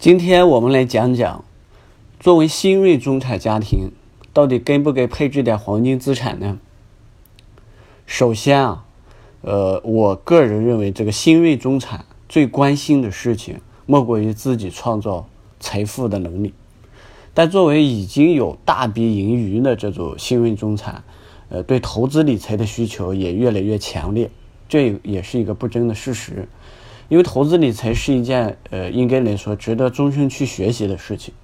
今天我们来讲讲，作为新锐中产家庭，到底该不该配置点黄金资产呢？首先啊，呃，我个人认为，这个新锐中产最关心的事情，莫过于自己创造财富的能力。但作为已经有大笔盈余的这种新锐中产，呃，对投资理财的需求也越来越强烈，这也是一个不争的事实。因为投资理财是一件呃，应该来说值得终身去学习的事情。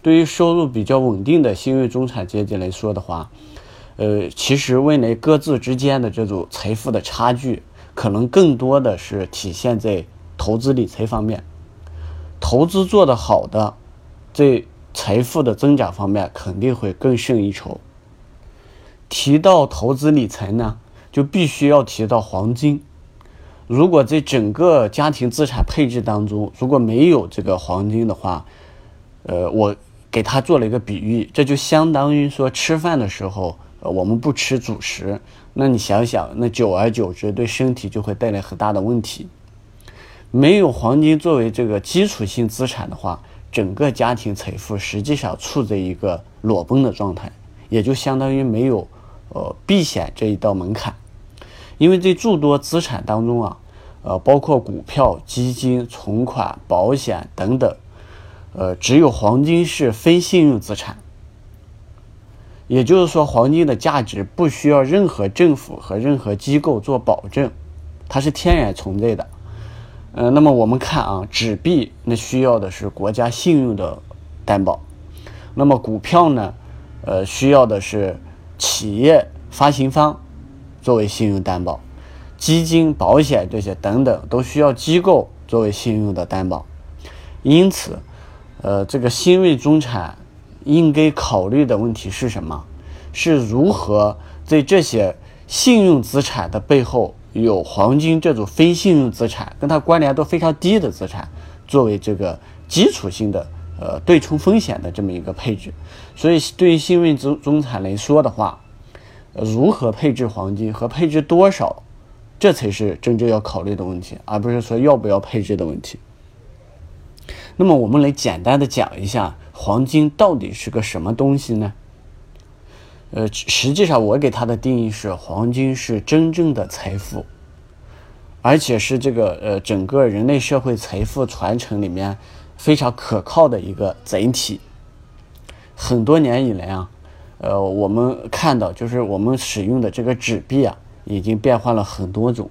对于收入比较稳定的新锐中产阶级来说的话，呃，其实未来各自之间的这种财富的差距，可能更多的是体现在投资理财方面。投资做得好的，在财富的增长方面肯定会更胜一筹。提到投资理财呢，就必须要提到黄金。如果在整个家庭资产配置当中，如果没有这个黄金的话，呃，我给他做了一个比喻，这就相当于说吃饭的时候，呃，我们不吃主食，那你想想，那久而久之对身体就会带来很大的问题。没有黄金作为这个基础性资产的话，整个家庭财富实际上处在一个裸奔的状态，也就相当于没有呃避险这一道门槛。因为这诸多资产当中啊，呃，包括股票、基金、存款、保险等等，呃，只有黄金是非信用资产。也就是说，黄金的价值不需要任何政府和任何机构做保证，它是天然存在的。呃，那么我们看啊，纸币那需要的是国家信用的担保，那么股票呢，呃，需要的是企业发行方。作为信用担保，基金、保险这些等等都需要机构作为信用的担保。因此，呃，这个新锐中产应该考虑的问题是什么？是如何在这些信用资产的背后有黄金这种非信用资产，跟它关联度非常低的资产，作为这个基础性的呃对冲风险的这么一个配置。所以，对于新锐中中产来说的话，如何配置黄金和配置多少，这才是真正要考虑的问题，而不是说要不要配置的问题。那么，我们来简单的讲一下黄金到底是个什么东西呢？呃，实际上我给它的定义是，黄金是真正的财富，而且是这个呃整个人类社会财富传承里面非常可靠的一个载体。很多年以来啊。呃，我们看到就是我们使用的这个纸币啊，已经变换了很多种。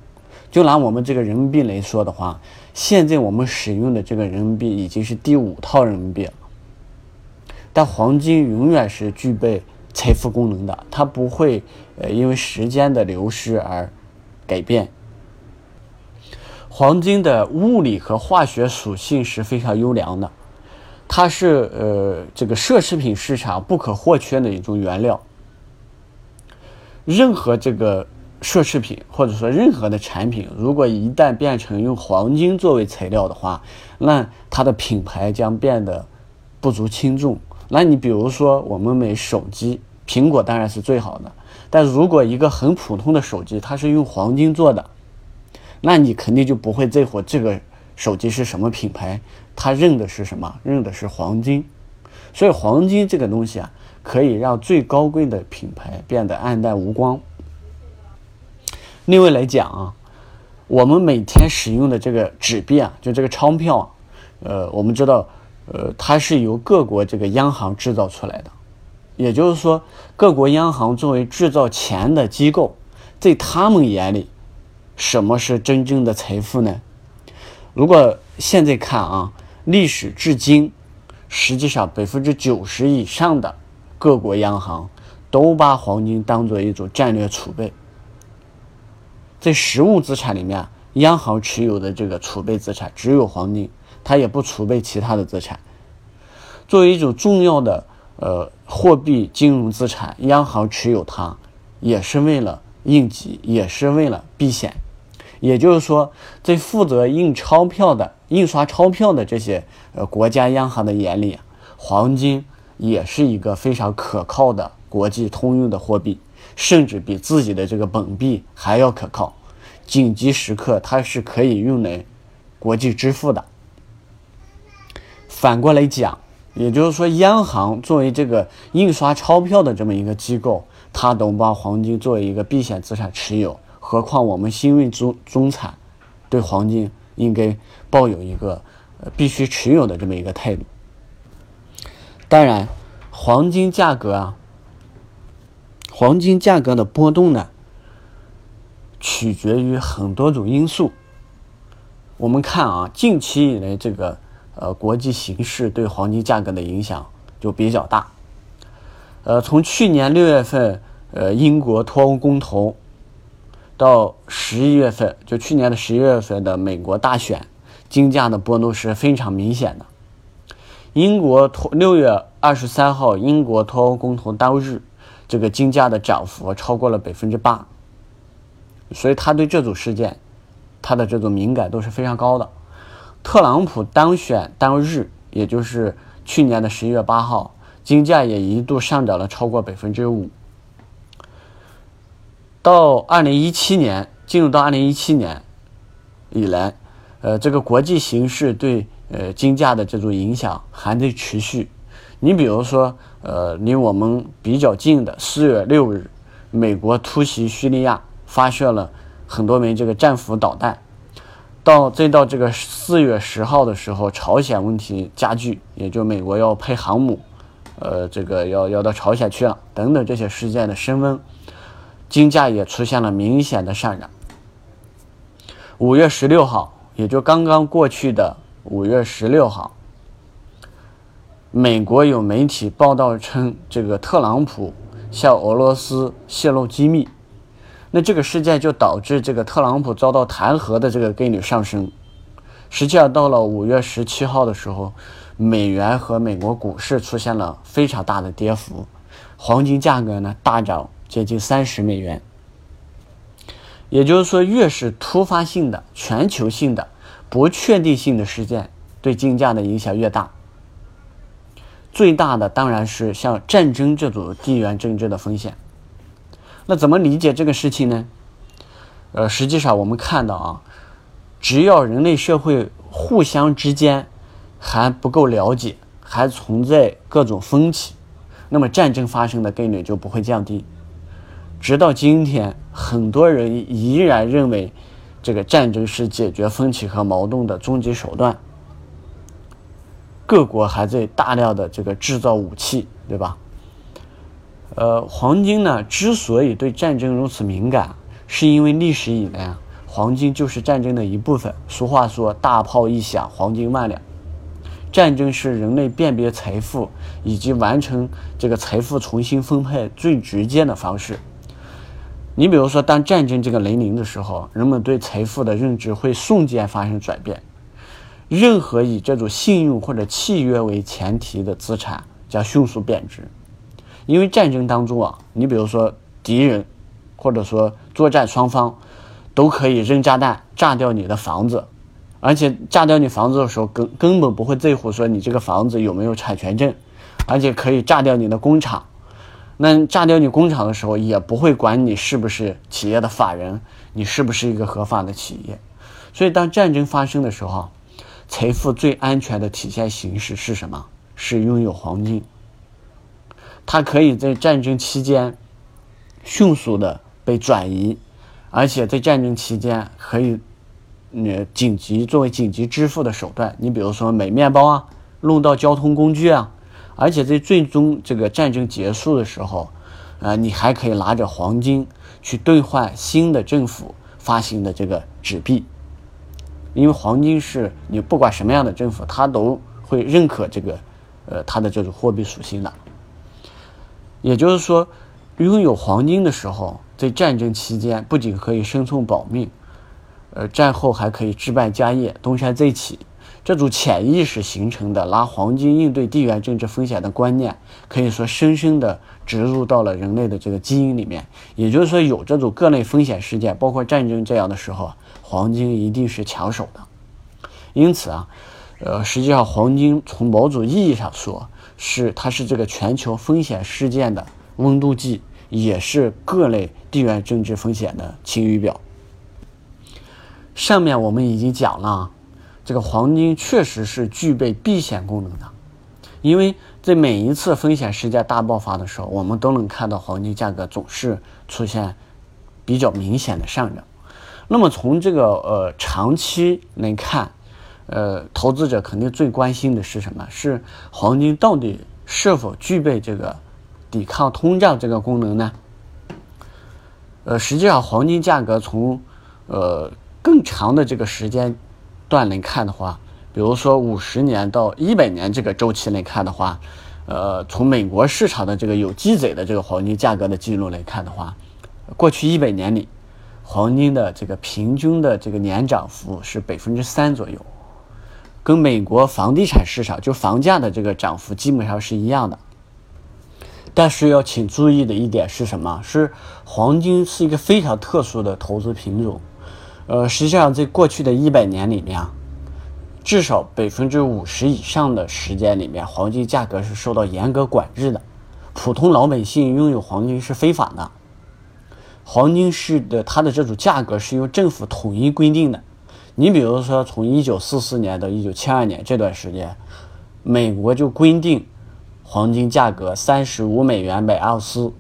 就拿我们这个人民币来说的话，现在我们使用的这个人民币已经是第五套人民币了。但黄金永远是具备财富功能的，它不会呃因为时间的流失而改变。黄金的物理和化学属性是非常优良的。它是呃这个奢侈品市场不可或缺的一种原料。任何这个奢侈品或者说任何的产品，如果一旦变成用黄金作为材料的话，那它的品牌将变得不足轻重。那你比如说我们买手机，苹果当然是最好的，但如果一个很普通的手机它是用黄金做的，那你肯定就不会在乎这个。手机是什么品牌？它认的是什么？认的是黄金。所以黄金这个东西啊，可以让最高贵的品牌变得黯淡无光。另外来讲啊，我们每天使用的这个纸币啊，就这个钞票啊，呃，我们知道，呃，它是由各国这个央行制造出来的。也就是说，各国央行作为制造钱的机构，在他们眼里，什么是真正的财富呢？如果现在看啊，历史至今，实际上百分之九十以上的各国央行都把黄金当做一种战略储备。在实物资产里面，央行持有的这个储备资产只有黄金，它也不储备其他的资产。作为一种重要的呃货币金融资产，央行持有它也是为了应急，也是为了避险。也就是说，在负责印钞票的、印刷钞票的这些呃国家央行的眼里，黄金也是一个非常可靠的国际通用的货币，甚至比自己的这个本币还要可靠。紧急时刻，它是可以用来国际支付的。反过来讲，也就是说，央行作为这个印刷钞票的这么一个机构，它能把黄金作为一个避险资产持有，何况我们新锐中中产，对黄金应该抱有一个呃必须持有的这么一个态度。当然，黄金价格啊，黄金价格的波动呢，取决于很多种因素。我们看啊，近期以来这个。呃，国际形势对黄金价格的影响就比较大。呃，从去年六月份，呃，英国脱欧公投，到十一月份，就去年的十一月份的美国大选，金价的波动是非常明显的。英国脱六月二十三号，英国脱欧公投当日，这个金价的涨幅超过了百分之八，所以他对这组事件，他的这种敏感度是非常高的。特朗普当选当日，也就是去年的十一月八号，金价也一度上涨了超过百分之五。到二零一七年，进入到二零一七年以来，呃，这个国际形势对呃金价的这种影响还在持续。你比如说，呃，离我们比较近的四月六日，美国突袭叙利亚，发射了很多枚这个战斧导弹。到再到这个四月十号的时候，朝鲜问题加剧，也就美国要派航母，呃，这个要要到朝鲜去了，等等这些事件的升温，金价也出现了明显的上涨。五月十六号，也就刚刚过去的五月十六号，美国有媒体报道称，这个特朗普向俄罗斯泄露机密。那这个事件就导致这个特朗普遭到弹劾的这个概率上升。实际上，到了五月十七号的时候，美元和美国股市出现了非常大的跌幅，黄金价格呢大涨接近三十美元。也就是说，越是突发性的、全球性的、不确定性的事件，对金价的影响越大。最大的当然是像战争这种地缘政治的风险。那怎么理解这个事情呢？呃，实际上我们看到啊，只要人类社会互相之间还不够了解，还存在各种分歧，那么战争发生的概率就不会降低。直到今天，很多人依然认为这个战争是解决分歧和矛盾的终极手段。各国还在大量的这个制造武器，对吧？呃，黄金呢，之所以对战争如此敏感，是因为历史以来，黄金就是战争的一部分。俗话说“大炮一响，黄金万两”。战争是人类辨别财富以及完成这个财富重新分配最直接的方式。你比如说，当战争这个来临的时候，人们对财富的认知会瞬间发生转变。任何以这种信用或者契约为前提的资产将迅速贬值。因为战争当中啊，你比如说敌人，或者说作战双方，都可以扔炸弹炸掉你的房子，而且炸掉你房子的时候，根根本不会在乎说你这个房子有没有产权证，而且可以炸掉你的工厂。那炸掉你工厂的时候，也不会管你是不是企业的法人，你是不是一个合法的企业。所以当战争发生的时候，财富最安全的体现形式是什么？是拥有黄金。它可以在战争期间迅速的被转移，而且在战争期间可以，呃，紧急作为紧急支付的手段。你比如说买面包啊，弄到交通工具啊，而且在最终这个战争结束的时候，啊，你还可以拿着黄金去兑换新的政府发行的这个纸币，因为黄金是你不管什么样的政府，它都会认可这个，呃，它的这种货币属性的。也就是说，拥有黄金的时候，在战争期间不仅可以生存保命，呃，战后还可以置办家业，东山再起。这种潜意识形成的拿黄金应对地缘政治风险的观念，可以说深深的植入到了人类的这个基因里面。也就是说，有这种各类风险事件，包括战争这样的时候，黄金一定是抢手的。因此啊，呃，实际上黄金从某种意义上说。是，它是这个全球风险事件的温度计，也是各类地缘政治风险的晴雨表。上面我们已经讲了，这个黄金确实是具备避险功能的，因为在每一次风险事件大爆发的时候，我们都能看到黄金价格总是出现比较明显的上涨。那么从这个呃长期来看，呃，投资者肯定最关心的是什么？是黄金到底是否具备这个抵抗通胀这个功能呢？呃，实际上黄金价格从呃更长的这个时间段来看的话，比如说五十年到一百年这个周期来看的话，呃，从美国市场的这个有记载的这个黄金价格的记录来看的话，过去一百年里。黄金的这个平均的这个年涨幅是百分之三左右，跟美国房地产市场就房价的这个涨幅基本上是一样的。但是要请注意的一点是什么？是黄金是一个非常特殊的投资品种。呃，实际上在过去的一百年里面，至少百分之五十以上的时间里面，黄金价格是受到严格管制的，普通老百姓拥有黄金是非法的。黄金是的，它的这种价格是由政府统一规定的。你比如说，从一九四四年到一九七二年这段时间，美国就规定黄金价格三十五美元每盎司。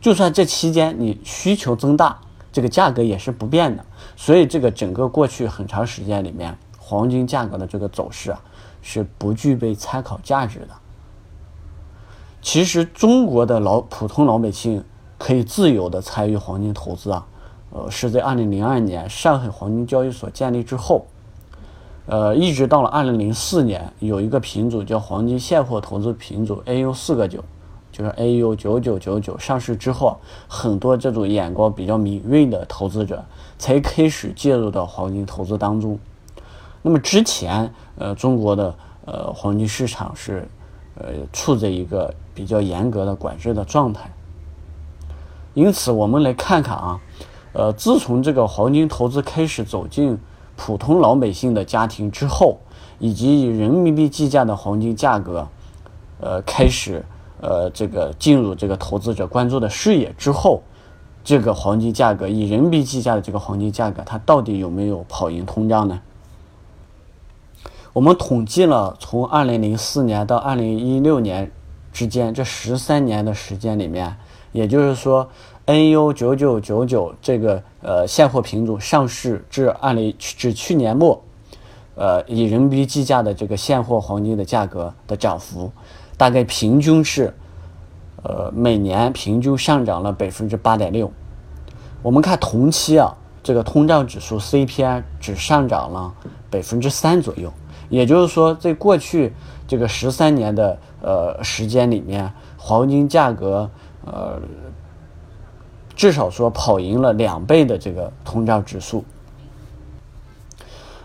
就算这期间你需求增大，这个价格也是不变的。所以，这个整个过去很长时间里面，黄金价格的这个走势啊，是不具备参考价值的。其实，中国的老普通老百姓。可以自由的参与黄金投资啊，呃，是在二零零二年上海黄金交易所建立之后，呃，一直到了二零零四年，有一个品种叫黄金现货投资品种 AU 四个九，就是 AU 九九九九上市之后，很多这种眼光比较敏锐的投资者才开始介入到黄金投资当中。那么之前，呃，中国的呃黄金市场是呃处在一个比较严格的管制的状态。因此，我们来看看啊，呃，自从这个黄金投资开始走进普通老百姓的家庭之后，以及以人民币计价的黄金价格，呃，开始呃这个进入这个投资者关注的视野之后，这个黄金价格以人民币计价的这个黄金价格，它到底有没有跑赢通胀呢？我们统计了从二零零四年到二零一六年之间这十三年的时间里面。也就是说，NU 九九九九这个呃现货品种上市至二零至去年末，呃以人民币计价的这个现货黄金的价格的涨幅，大概平均是，呃每年平均上涨了百分之八点六。我们看同期啊，这个通胀指数 CPI 只上涨了百分之三左右。也就是说，在过去这个十三年的呃时间里面，黄金价格。呃，至少说跑赢了两倍的这个通胀指数。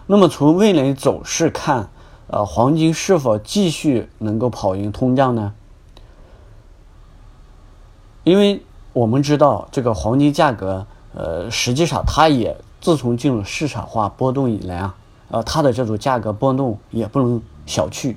那么从未来走势看，呃，黄金是否继续能够跑赢通胀呢？因为我们知道，这个黄金价格，呃，实际上它也自从进入市场化波动以来啊，呃，它的这种价格波动也不能小觑。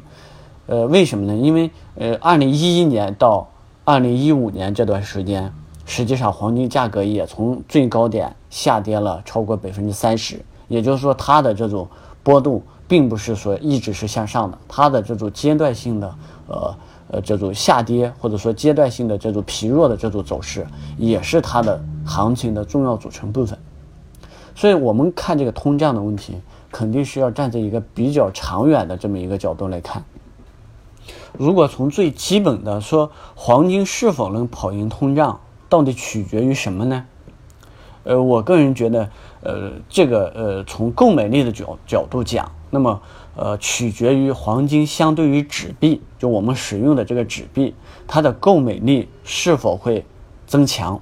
呃，为什么呢？因为呃，二零一一年到二零一五年这段时间，实际上黄金价格也从最高点下跌了超过百分之三十，也就是说，它的这种波动并不是说一直是向上的，它的这种阶段性的呃呃这种下跌或者说阶段性的这种疲弱的这种走势，也是它的行情的重要组成部分。所以，我们看这个通胀的问题，肯定是要站在一个比较长远的这么一个角度来看。如果从最基本的说，黄金是否能跑赢通胀，到底取决于什么呢？呃，我个人觉得，呃，这个呃，从购买力的角角度讲，那么呃，取决于黄金相对于纸币，就我们使用的这个纸币，它的购买力是否会增强。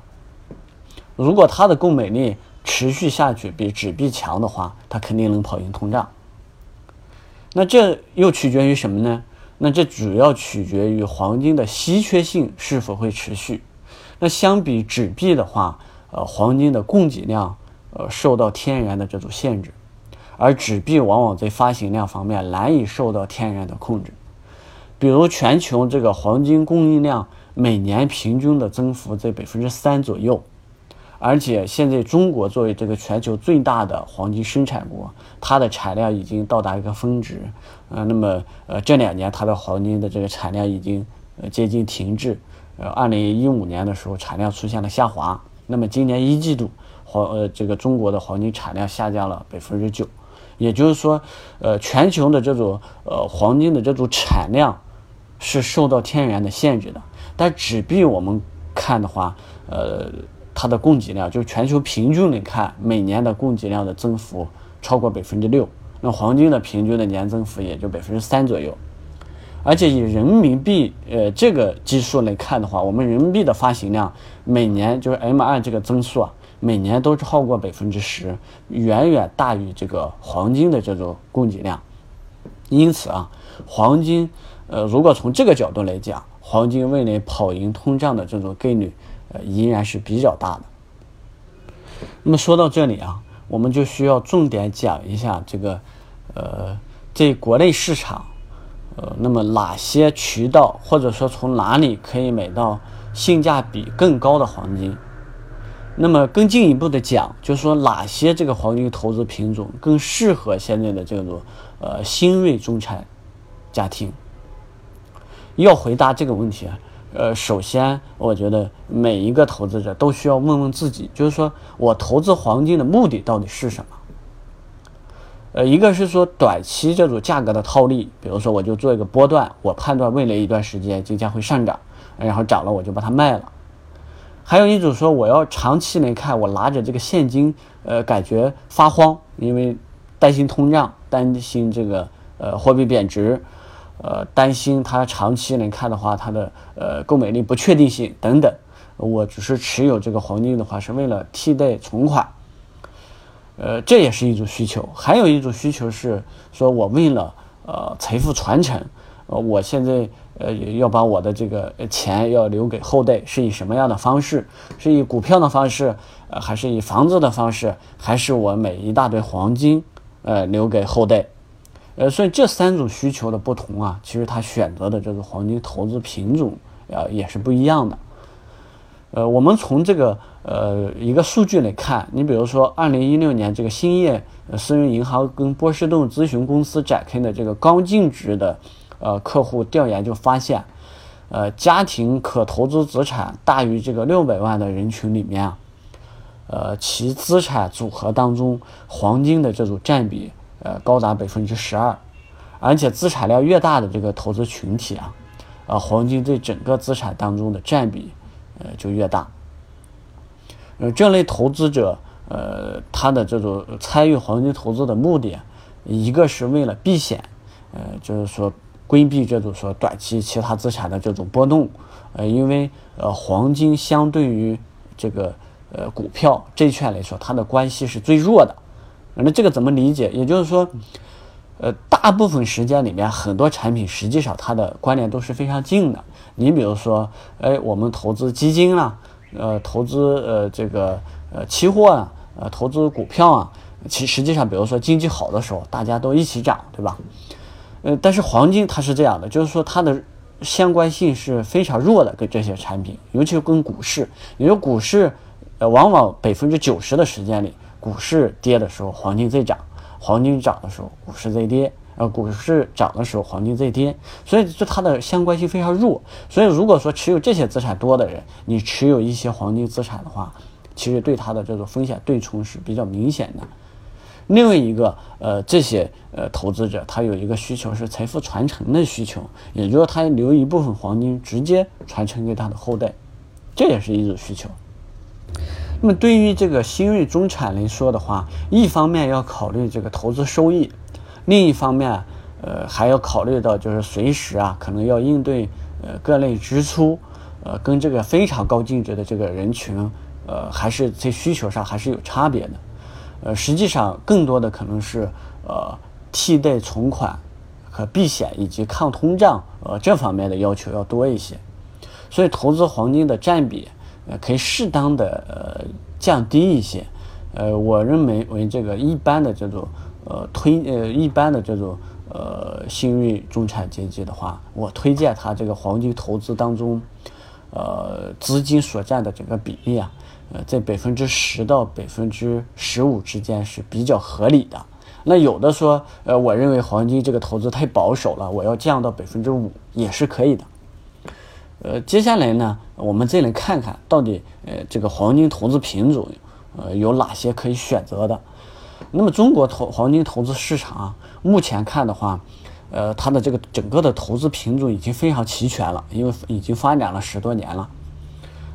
如果它的购买力持续下去比纸币强的话，它肯定能跑赢通胀。那这又取决于什么呢？那这主要取决于黄金的稀缺性是否会持续。那相比纸币的话，呃，黄金的供给量，呃，受到天然的这种限制，而纸币往往在发行量方面难以受到天然的控制。比如全球这个黄金供应量每年平均的增幅在百分之三左右，而且现在中国作为这个全球最大的黄金生产国，它的产量已经到达一个峰值，呃，那么呃这两年它的黄金的这个产量已经呃接近停滞，呃，二零一五年的时候产量出现了下滑，那么今年一季度黄呃这个中国的黄金产量下降了百分之九，也就是说，呃全球的这种呃黄金的这种产量是受到天然的限制的，但纸币我们看的话，呃。它的供给量，就全球平均来看，每年的供给量的增幅超过百分之六。那黄金的平均的年增幅也就百分之三左右。而且以人民币呃这个基数来看的话，我们人民币的发行量每年就是 M 二这个增速啊，每年都超过百分之十，远远大于这个黄金的这种供给量。因此啊，黄金呃如果从这个角度来讲，黄金未来跑赢通胀的这种概率。呃，依然是比较大的。那么说到这里啊，我们就需要重点讲一下这个，呃，在国内市场，呃，那么哪些渠道或者说从哪里可以买到性价比更高的黄金？那么更进一步的讲，就是说哪些这个黄金投资品种更适合现在的这种呃新锐中产家庭？要回答这个问题啊。呃，首先，我觉得每一个投资者都需要问问自己，就是说我投资黄金的目的到底是什么？呃，一个是说短期这种价格的套利，比如说我就做一个波段，我判断未来一段时间金价会上涨，然后涨了我就把它卖了。还有一种说我要长期来看，我拿着这个现金，呃，感觉发慌，因为担心通胀，担心这个呃货币贬值。呃，担心它长期来看的话，它的呃购买力不确定性等等。我只是持有这个黄金的话，是为了替代存款。呃，这也是一种需求。还有一种需求是说，我为了呃财富传承，呃，我现在呃要把我的这个钱要留给后代，是以什么样的方式？是以股票的方式，呃，还是以房子的方式，还是我买一大堆黄金，呃，留给后代？呃，所以这三种需求的不同啊，其实他选择的这个黄金投资品种啊也是不一样的。呃，我们从这个呃一个数据来看，你比如说二零一六年这个兴业私人银行跟波士顿咨询公司展开的这个高净值的呃客户调研就发现，呃，家庭可投资资产大于这个六百万的人群里面啊，呃，其资产组合当中黄金的这种占比。呃，高达百分之十二，而且资产量越大的这个投资群体啊，呃，黄金在整个资产当中的占比，呃，就越大。呃，这类投资者，呃，他的这种参与黄金投资的目的，一个是为了避险，呃，就是说规避这种说短期其他资产的这种波动，呃，因为呃，黄金相对于这个呃股票、债券来说，它的关系是最弱的。那这个怎么理解？也就是说，呃，大部分时间里面，很多产品实际上它的关联都是非常近的。你比如说，哎，我们投资基金啊，呃，投资呃这个呃期货啊，呃，投资股票啊，其实际上，比如说经济好的时候，大家都一起涨，对吧？呃，但是黄金它是这样的，就是说它的相关性是非常弱的，跟这些产品，尤其跟股市，因为股市呃往往百分之九十的时间里。股市跌的时候，黄金在涨；黄金涨的时候，股市在跌。呃，股市涨的时候，黄金在跌。所以，就它的相关性非常弱。所以，如果说持有这些资产多的人，你持有一些黄金资产的话，其实对它的这种风险对冲是比较明显的。另外一个，呃，这些呃投资者他有一个需求是财富传承的需求，也就是他留一部分黄金直接传承给他的后代，这也是一种需求。那么对于这个新锐中产来说的话，一方面要考虑这个投资收益，另一方面，呃，还要考虑到就是随时啊，可能要应对呃各类支出，呃，跟这个非常高净值的这个人群，呃，还是在需求上还是有差别的，呃，实际上更多的可能是呃替代存款和避险以及抗通胀呃这方面的要求要多一些，所以投资黄金的占比。呃，可以适当的呃降低一些，呃，我认为为这个一般的这种呃推呃一般的这种呃新锐中产阶级的话，我推荐他这个黄金投资当中，呃资金所占的整个比例啊，呃在百分之十到百分之十五之间是比较合理的。那有的说，呃，我认为黄金这个投资太保守了，我要降到百分之五也是可以的。呃，接下来呢，我们再来看看到底，呃，这个黄金投资品种，呃，有哪些可以选择的。那么，中国投黄金投资市场啊，目前看的话，呃，它的这个整个的投资品种已经非常齐全了，因为已经发展了十多年了，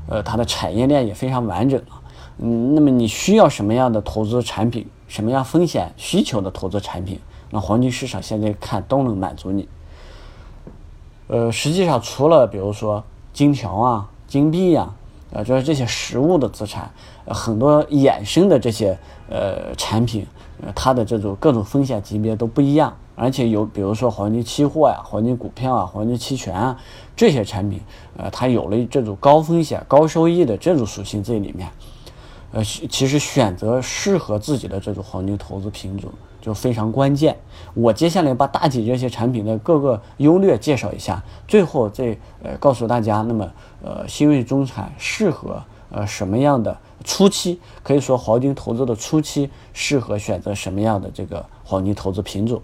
呃，它的产业链也非常完整了。嗯，那么你需要什么样的投资产品？什么样风险需求的投资产品，那黄金市场现在看都能满足你。呃，实际上除了比如说金条啊、金币呀，呃，就是这些实物的资产，很多衍生的这些呃产品，它的这种各种风险级别都不一样，而且有比如说黄金期货呀、黄金股票啊、黄金期权啊这些产品，呃，它有了这种高风险高收益的这种属性在里面。呃，其实选择适合自己的这种黄金投资品种就非常关键。我接下来把大体这些产品的各个优劣介绍一下，最后再呃告诉大家，那么呃新锐中产适合呃什么样的初期，可以说黄金投资的初期适合选择什么样的这个黄金投资品种，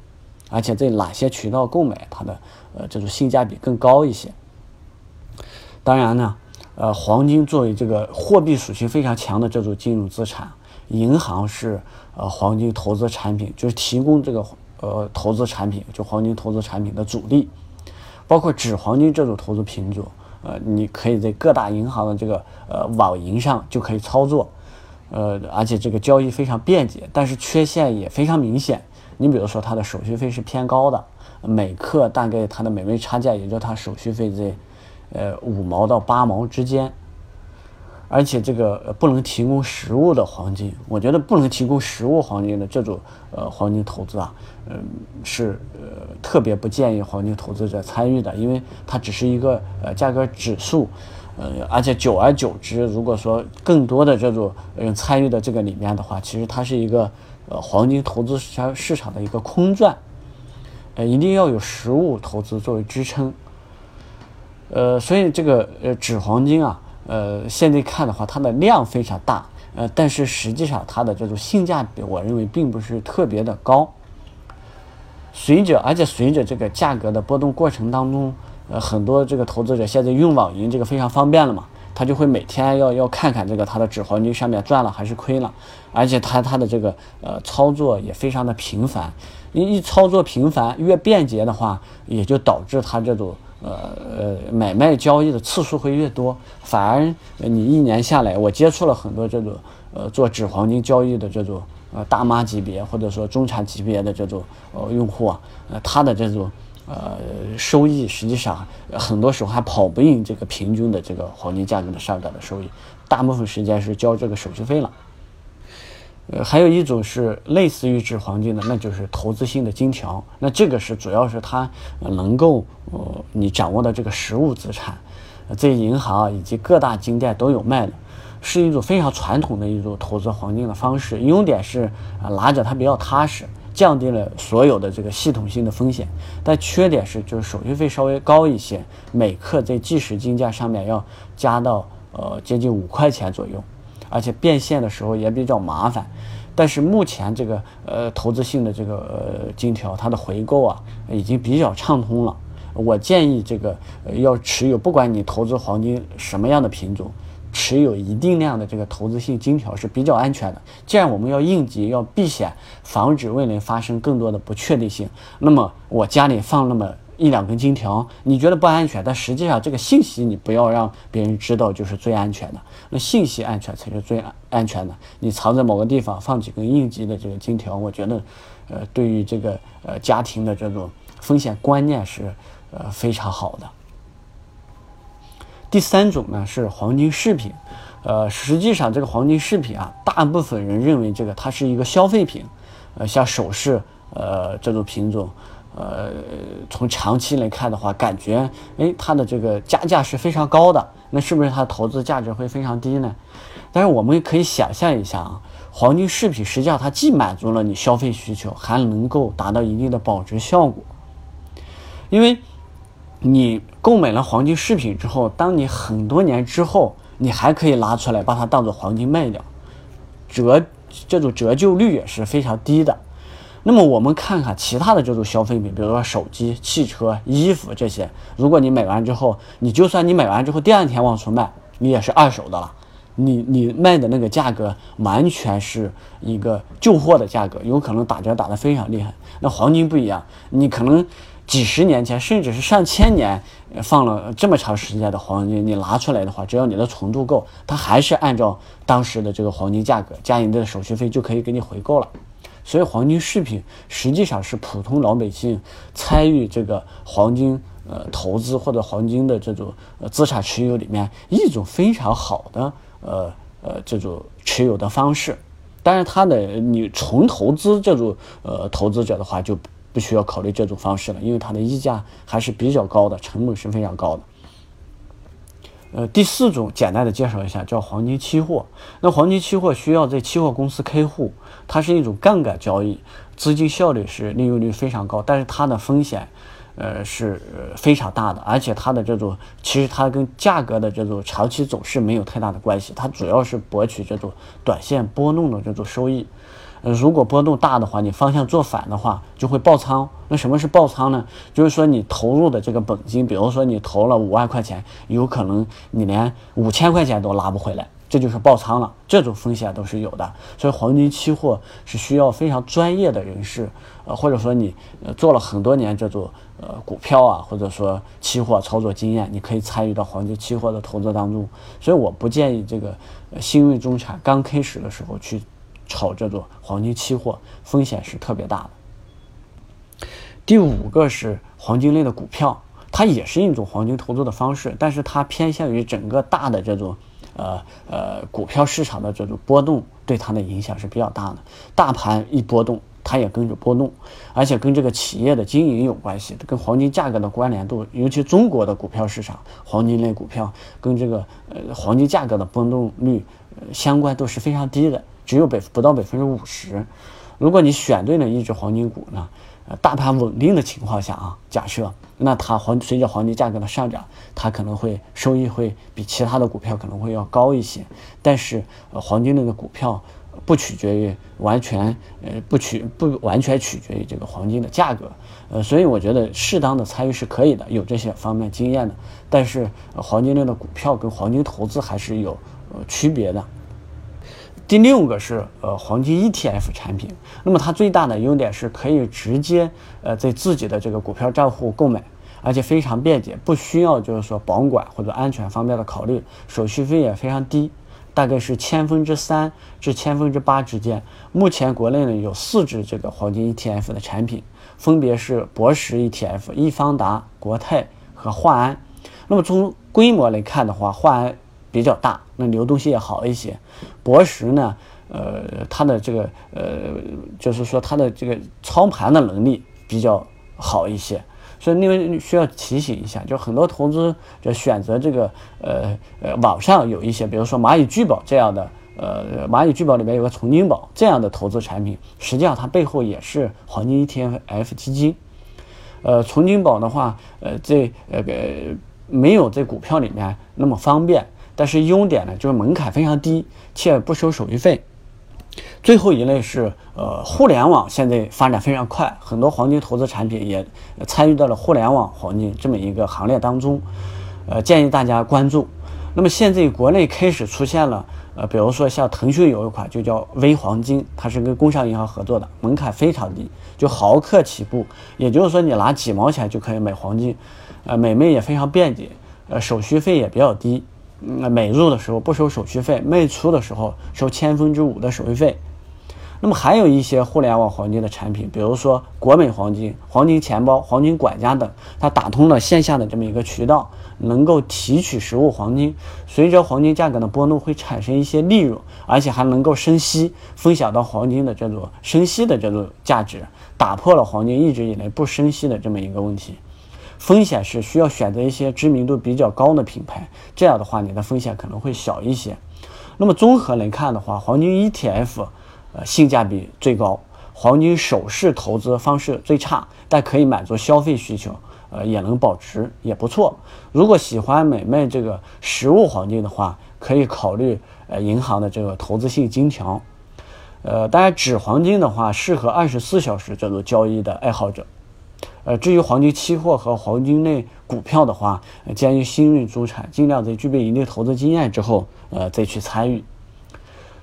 而且在哪些渠道购买它的呃这种性价比更高一些。当然呢。呃，黄金作为这个货币属性非常强的这种金融资产，银行是呃黄金投资产品，就是提供这个呃投资产品，就黄金投资产品的主力，包括纸黄金这种投资品种，呃，你可以在各大银行的这个呃网银上就可以操作，呃，而且这个交易非常便捷，但是缺陷也非常明显。你比如说它的手续费是偏高的，每克大概它的每枚差价也就它手续费在。呃，五毛到八毛之间，而且这个不能提供实物的黄金，我觉得不能提供实物黄金的这种呃黄金投资啊，嗯，是呃特别不建议黄金投资者参与的，因为它只是一个呃价格指数，呃，而且久而久之，如果说更多的这种人参与的这个里面的话，其实它是一个呃黄金投资市场市场的一个空转，呃，一定要有实物投资作为支撑。呃，所以这个呃纸黄金啊，呃，现在看的话，它的量非常大，呃，但是实际上它的这种性价比，我认为并不是特别的高。随着而且随着这个价格的波动过程当中，呃，很多这个投资者现在用网银这个非常方便了嘛，他就会每天要要看看这个他的纸黄金上面赚了还是亏了，而且他他的这个呃操作也非常的频繁，一一操作频繁越便捷的话，也就导致他这种。呃呃，买卖交易的次数会越多，反而你一年下来，我接触了很多这种呃做纸黄金交易的这种呃大妈级别或者说中产级别的这种呃用户啊，呃他的这种呃收益实际上很多时候还跑不赢这个平均的这个黄金价格的上涨的收益，大部分时间是交这个手续费了。呃，还有一种是类似于纸黄金的，那就是投资性的金条。那这个是主要是它能够呃你掌握的这个实物资产，在银行以及各大金店都有卖的，是一种非常传统的一种投资黄金的方式。优点是啊拿着它比较踏实，降低了所有的这个系统性的风险。但缺点是就是手续费稍微高一些，每克在计时金价上面要加到呃接近五块钱左右。而且变现的时候也比较麻烦，但是目前这个呃投资性的这个呃金条，它的回购啊已经比较畅通了。我建议这个要持有，不管你投资黄金什么样的品种，持有一定量的这个投资性金条是比较安全的。既然我们要应急要避险，防止未来发生更多的不确定性，那么我家里放那么。一两根金条，你觉得不安全，但实际上这个信息你不要让别人知道，就是最安全的。那信息安全才是最安安全的。你藏在某个地方放几根应急的这个金条，我觉得，呃，对于这个呃家庭的这种风险观念是呃非常好的。第三种呢是黄金饰品，呃，实际上这个黄金饰品啊，大部分人认为这个它是一个消费品，呃，像首饰，呃，这种品种。呃，从长期来看的话，感觉哎，它的这个加价是非常高的，那是不是它投资价值会非常低呢？但是我们可以想象一下啊，黄金饰品实际上它既满足了你消费需求，还能够达到一定的保值效果。因为你购买了黄金饰品之后，当你很多年之后，你还可以拿出来把它当做黄金卖掉，折这种折旧率也是非常低的。那么我们看看其他的这种消费品，比如说手机、汽车、衣服这些，如果你买完之后，你就算你买完之后第二天往出卖，你也是二手的了。你你卖的那个价格完全是一个旧货的价格，有可能打折打得非常厉害。那黄金不一样，你可能几十年前甚至是上千年放了这么长时间的黄金，你拿出来的话，只要你的纯度够，它还是按照当时的这个黄金价格加你的手续费就可以给你回购了。所以黄金饰品实际上是普通老百姓参与这个黄金呃投资或者黄金的这种呃资产持有里面一种非常好的。呃呃，这种持有的方式，但是它的你纯投资这种呃投资者的话，就不需要考虑这种方式了，因为它的溢价还是比较高的，成本是非常高的。呃，第四种简单的介绍一下，叫黄金期货。那黄金期货需要在期货公司开户，它是一种杠杆交易，资金效率是利用率非常高，但是它的风险。呃，是非常大的，而且它的这种其实它跟价格的这种长期走势没有太大的关系，它主要是博取这种短线波动的这种收益。呃，如果波动大的话，你方向做反的话，就会爆仓。那什么是爆仓呢？就是说你投入的这个本金，比如说你投了五万块钱，有可能你连五千块钱都拿不回来。这就是爆仓了，这种风险都是有的，所以黄金期货是需要非常专业的人士，呃，或者说你呃做了很多年这种呃股票啊，或者说期货操作经验，你可以参与到黄金期货的投资当中。所以我不建议这个呃新锐中产刚开始的时候去炒这种黄金期货，风险是特别大的。第五个是黄金类的股票，它也是一种黄金投资的方式，但是它偏向于整个大的这种。呃呃，股票市场的这种波动对它的影响是比较大的。大盘一波动，它也跟着波动，而且跟这个企业的经营有关系，跟黄金价格的关联度，尤其中国的股票市场，黄金类股票跟这个呃黄金价格的波动率相关度是非常低的，只有百不到百分之五十。如果你选对了一只黄金股呢？呃大盘稳定的情况下啊，假设那它黄随着黄金价格的上涨，它可能会收益会比其他的股票可能会要高一些。但是呃，黄金类的股票不取决于完全呃不取不完全取决于这个黄金的价格，呃，所以我觉得适当的参与是可以的，有这些方面经验的。但是黄金类的股票跟黄金投资还是有呃区别的。第六个是呃黄金 ETF 产品，那么它最大的优点是可以直接呃在自己的这个股票账户购买，而且非常便捷，不需要就是说保管或者安全方面的考虑，手续费也非常低，大概是千分之三至千分之八之间。目前国内呢有四只这个黄金 ETF 的产品，分别是博时 ETF、易方达、国泰和华安。那么从规模来看的话，华安。比较大，那流动性也好一些。博时呢，呃，它的这个呃，就是说它的这个操盘的能力比较好一些。所以另外需要提醒一下，就很多投资者选择这个呃呃，网上有一些，比如说蚂蚁聚宝这样的，呃，蚂蚁聚宝里面有个纯金宝这样的投资产品，实际上它背后也是黄金 ETF 基金。呃，纯金宝的话，呃，这呃没有在股票里面那么方便。但是优点呢，就是门槛非常低，且不收手续费。最后一类是，呃，互联网现在发展非常快，很多黄金投资产品也参与到了互联网黄金这么一个行列当中，呃，建议大家关注。那么现在国内开始出现了，呃，比如说像腾讯有一款就叫微黄金，它是跟工商银行合作的，门槛非常低，就毫克起步，也就是说你拿几毛钱就可以买黄金，呃，买卖也非常便捷，呃，手续费也比较低。嗯，买入的时候不收手续费，卖出的时候收千分之五的手续费。那么还有一些互联网黄金的产品，比如说国美黄金、黄金钱包、黄金管家等，它打通了线下的这么一个渠道，能够提取实物黄金。随着黄金价格的波动，会产生一些利润，而且还能够生息，分享到黄金的这种生息的这种价值，打破了黄金一直以来不生息的这么一个问题。风险是需要选择一些知名度比较高的品牌，这样的话你的风险可能会小一些。那么综合来看的话，黄金 ETF，呃，性价比最高；黄金首饰投资方式最差，但可以满足消费需求。呃也能保值，也不错。如果喜欢买卖这个实物黄金的话，可以考虑呃银行的这个投资性金条。呃，当然纸黄金的话，适合二十四小时这种交易的爱好者。呃，至于黄金期货和黄金类股票的话，建议新锐资产尽量在具备一定投资经验之后，呃，再去参与。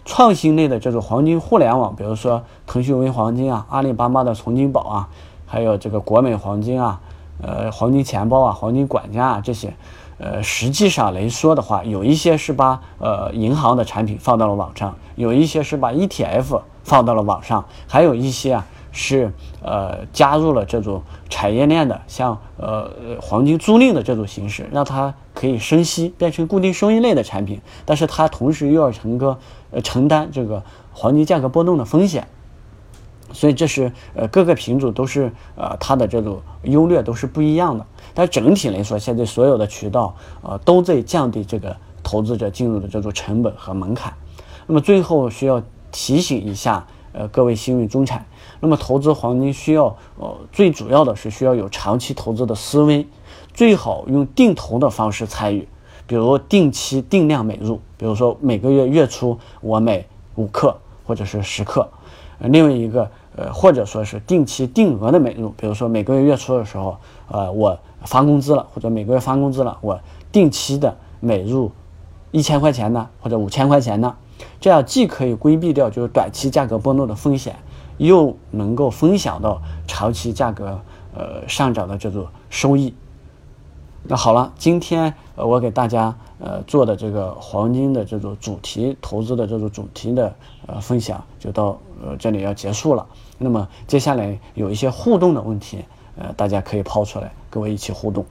创新类的这种黄金互联网，比如说腾讯微黄金啊、阿里巴巴的从金宝啊，还有这个国美黄金啊、呃黄金钱包啊、黄金管家啊这些，呃，实际上来说的话，有一些是把呃银行的产品放到了网上，有一些是把 ETF 放到了网上，还有一些啊。是呃加入了这种产业链的，像呃黄金租赁的这种形式，让它可以生息，变成固定收益类的产品。但是它同时又要承个呃承担这个黄金价格波动的风险。所以这是呃各个品种都是呃它的这种优劣都是不一样的。但整体来说，现在所有的渠道呃都在降低这个投资者进入的这种成本和门槛。那么最后需要提醒一下呃各位幸运中产。那么投资黄金需要，呃，最主要的是需要有长期投资的思维，最好用定投的方式参与，比如定期定量买入，比如说每个月月初我买五克或者是十克，呃，另外一个，呃，或者说是定期定额的买入，比如说每个月月初的时候，呃，我发工资了，或者每个月发工资了，我定期的买入一千块钱的或者五千块钱的，这样既可以规避掉就是短期价格波动的风险。又能够分享到长期价格呃上涨的这种收益。那好了，今天呃我给大家呃做的这个黄金的这种主题投资的这种主题的呃分享就到呃这里要结束了。那么接下来有一些互动的问题，呃大家可以抛出来，跟我一起互动。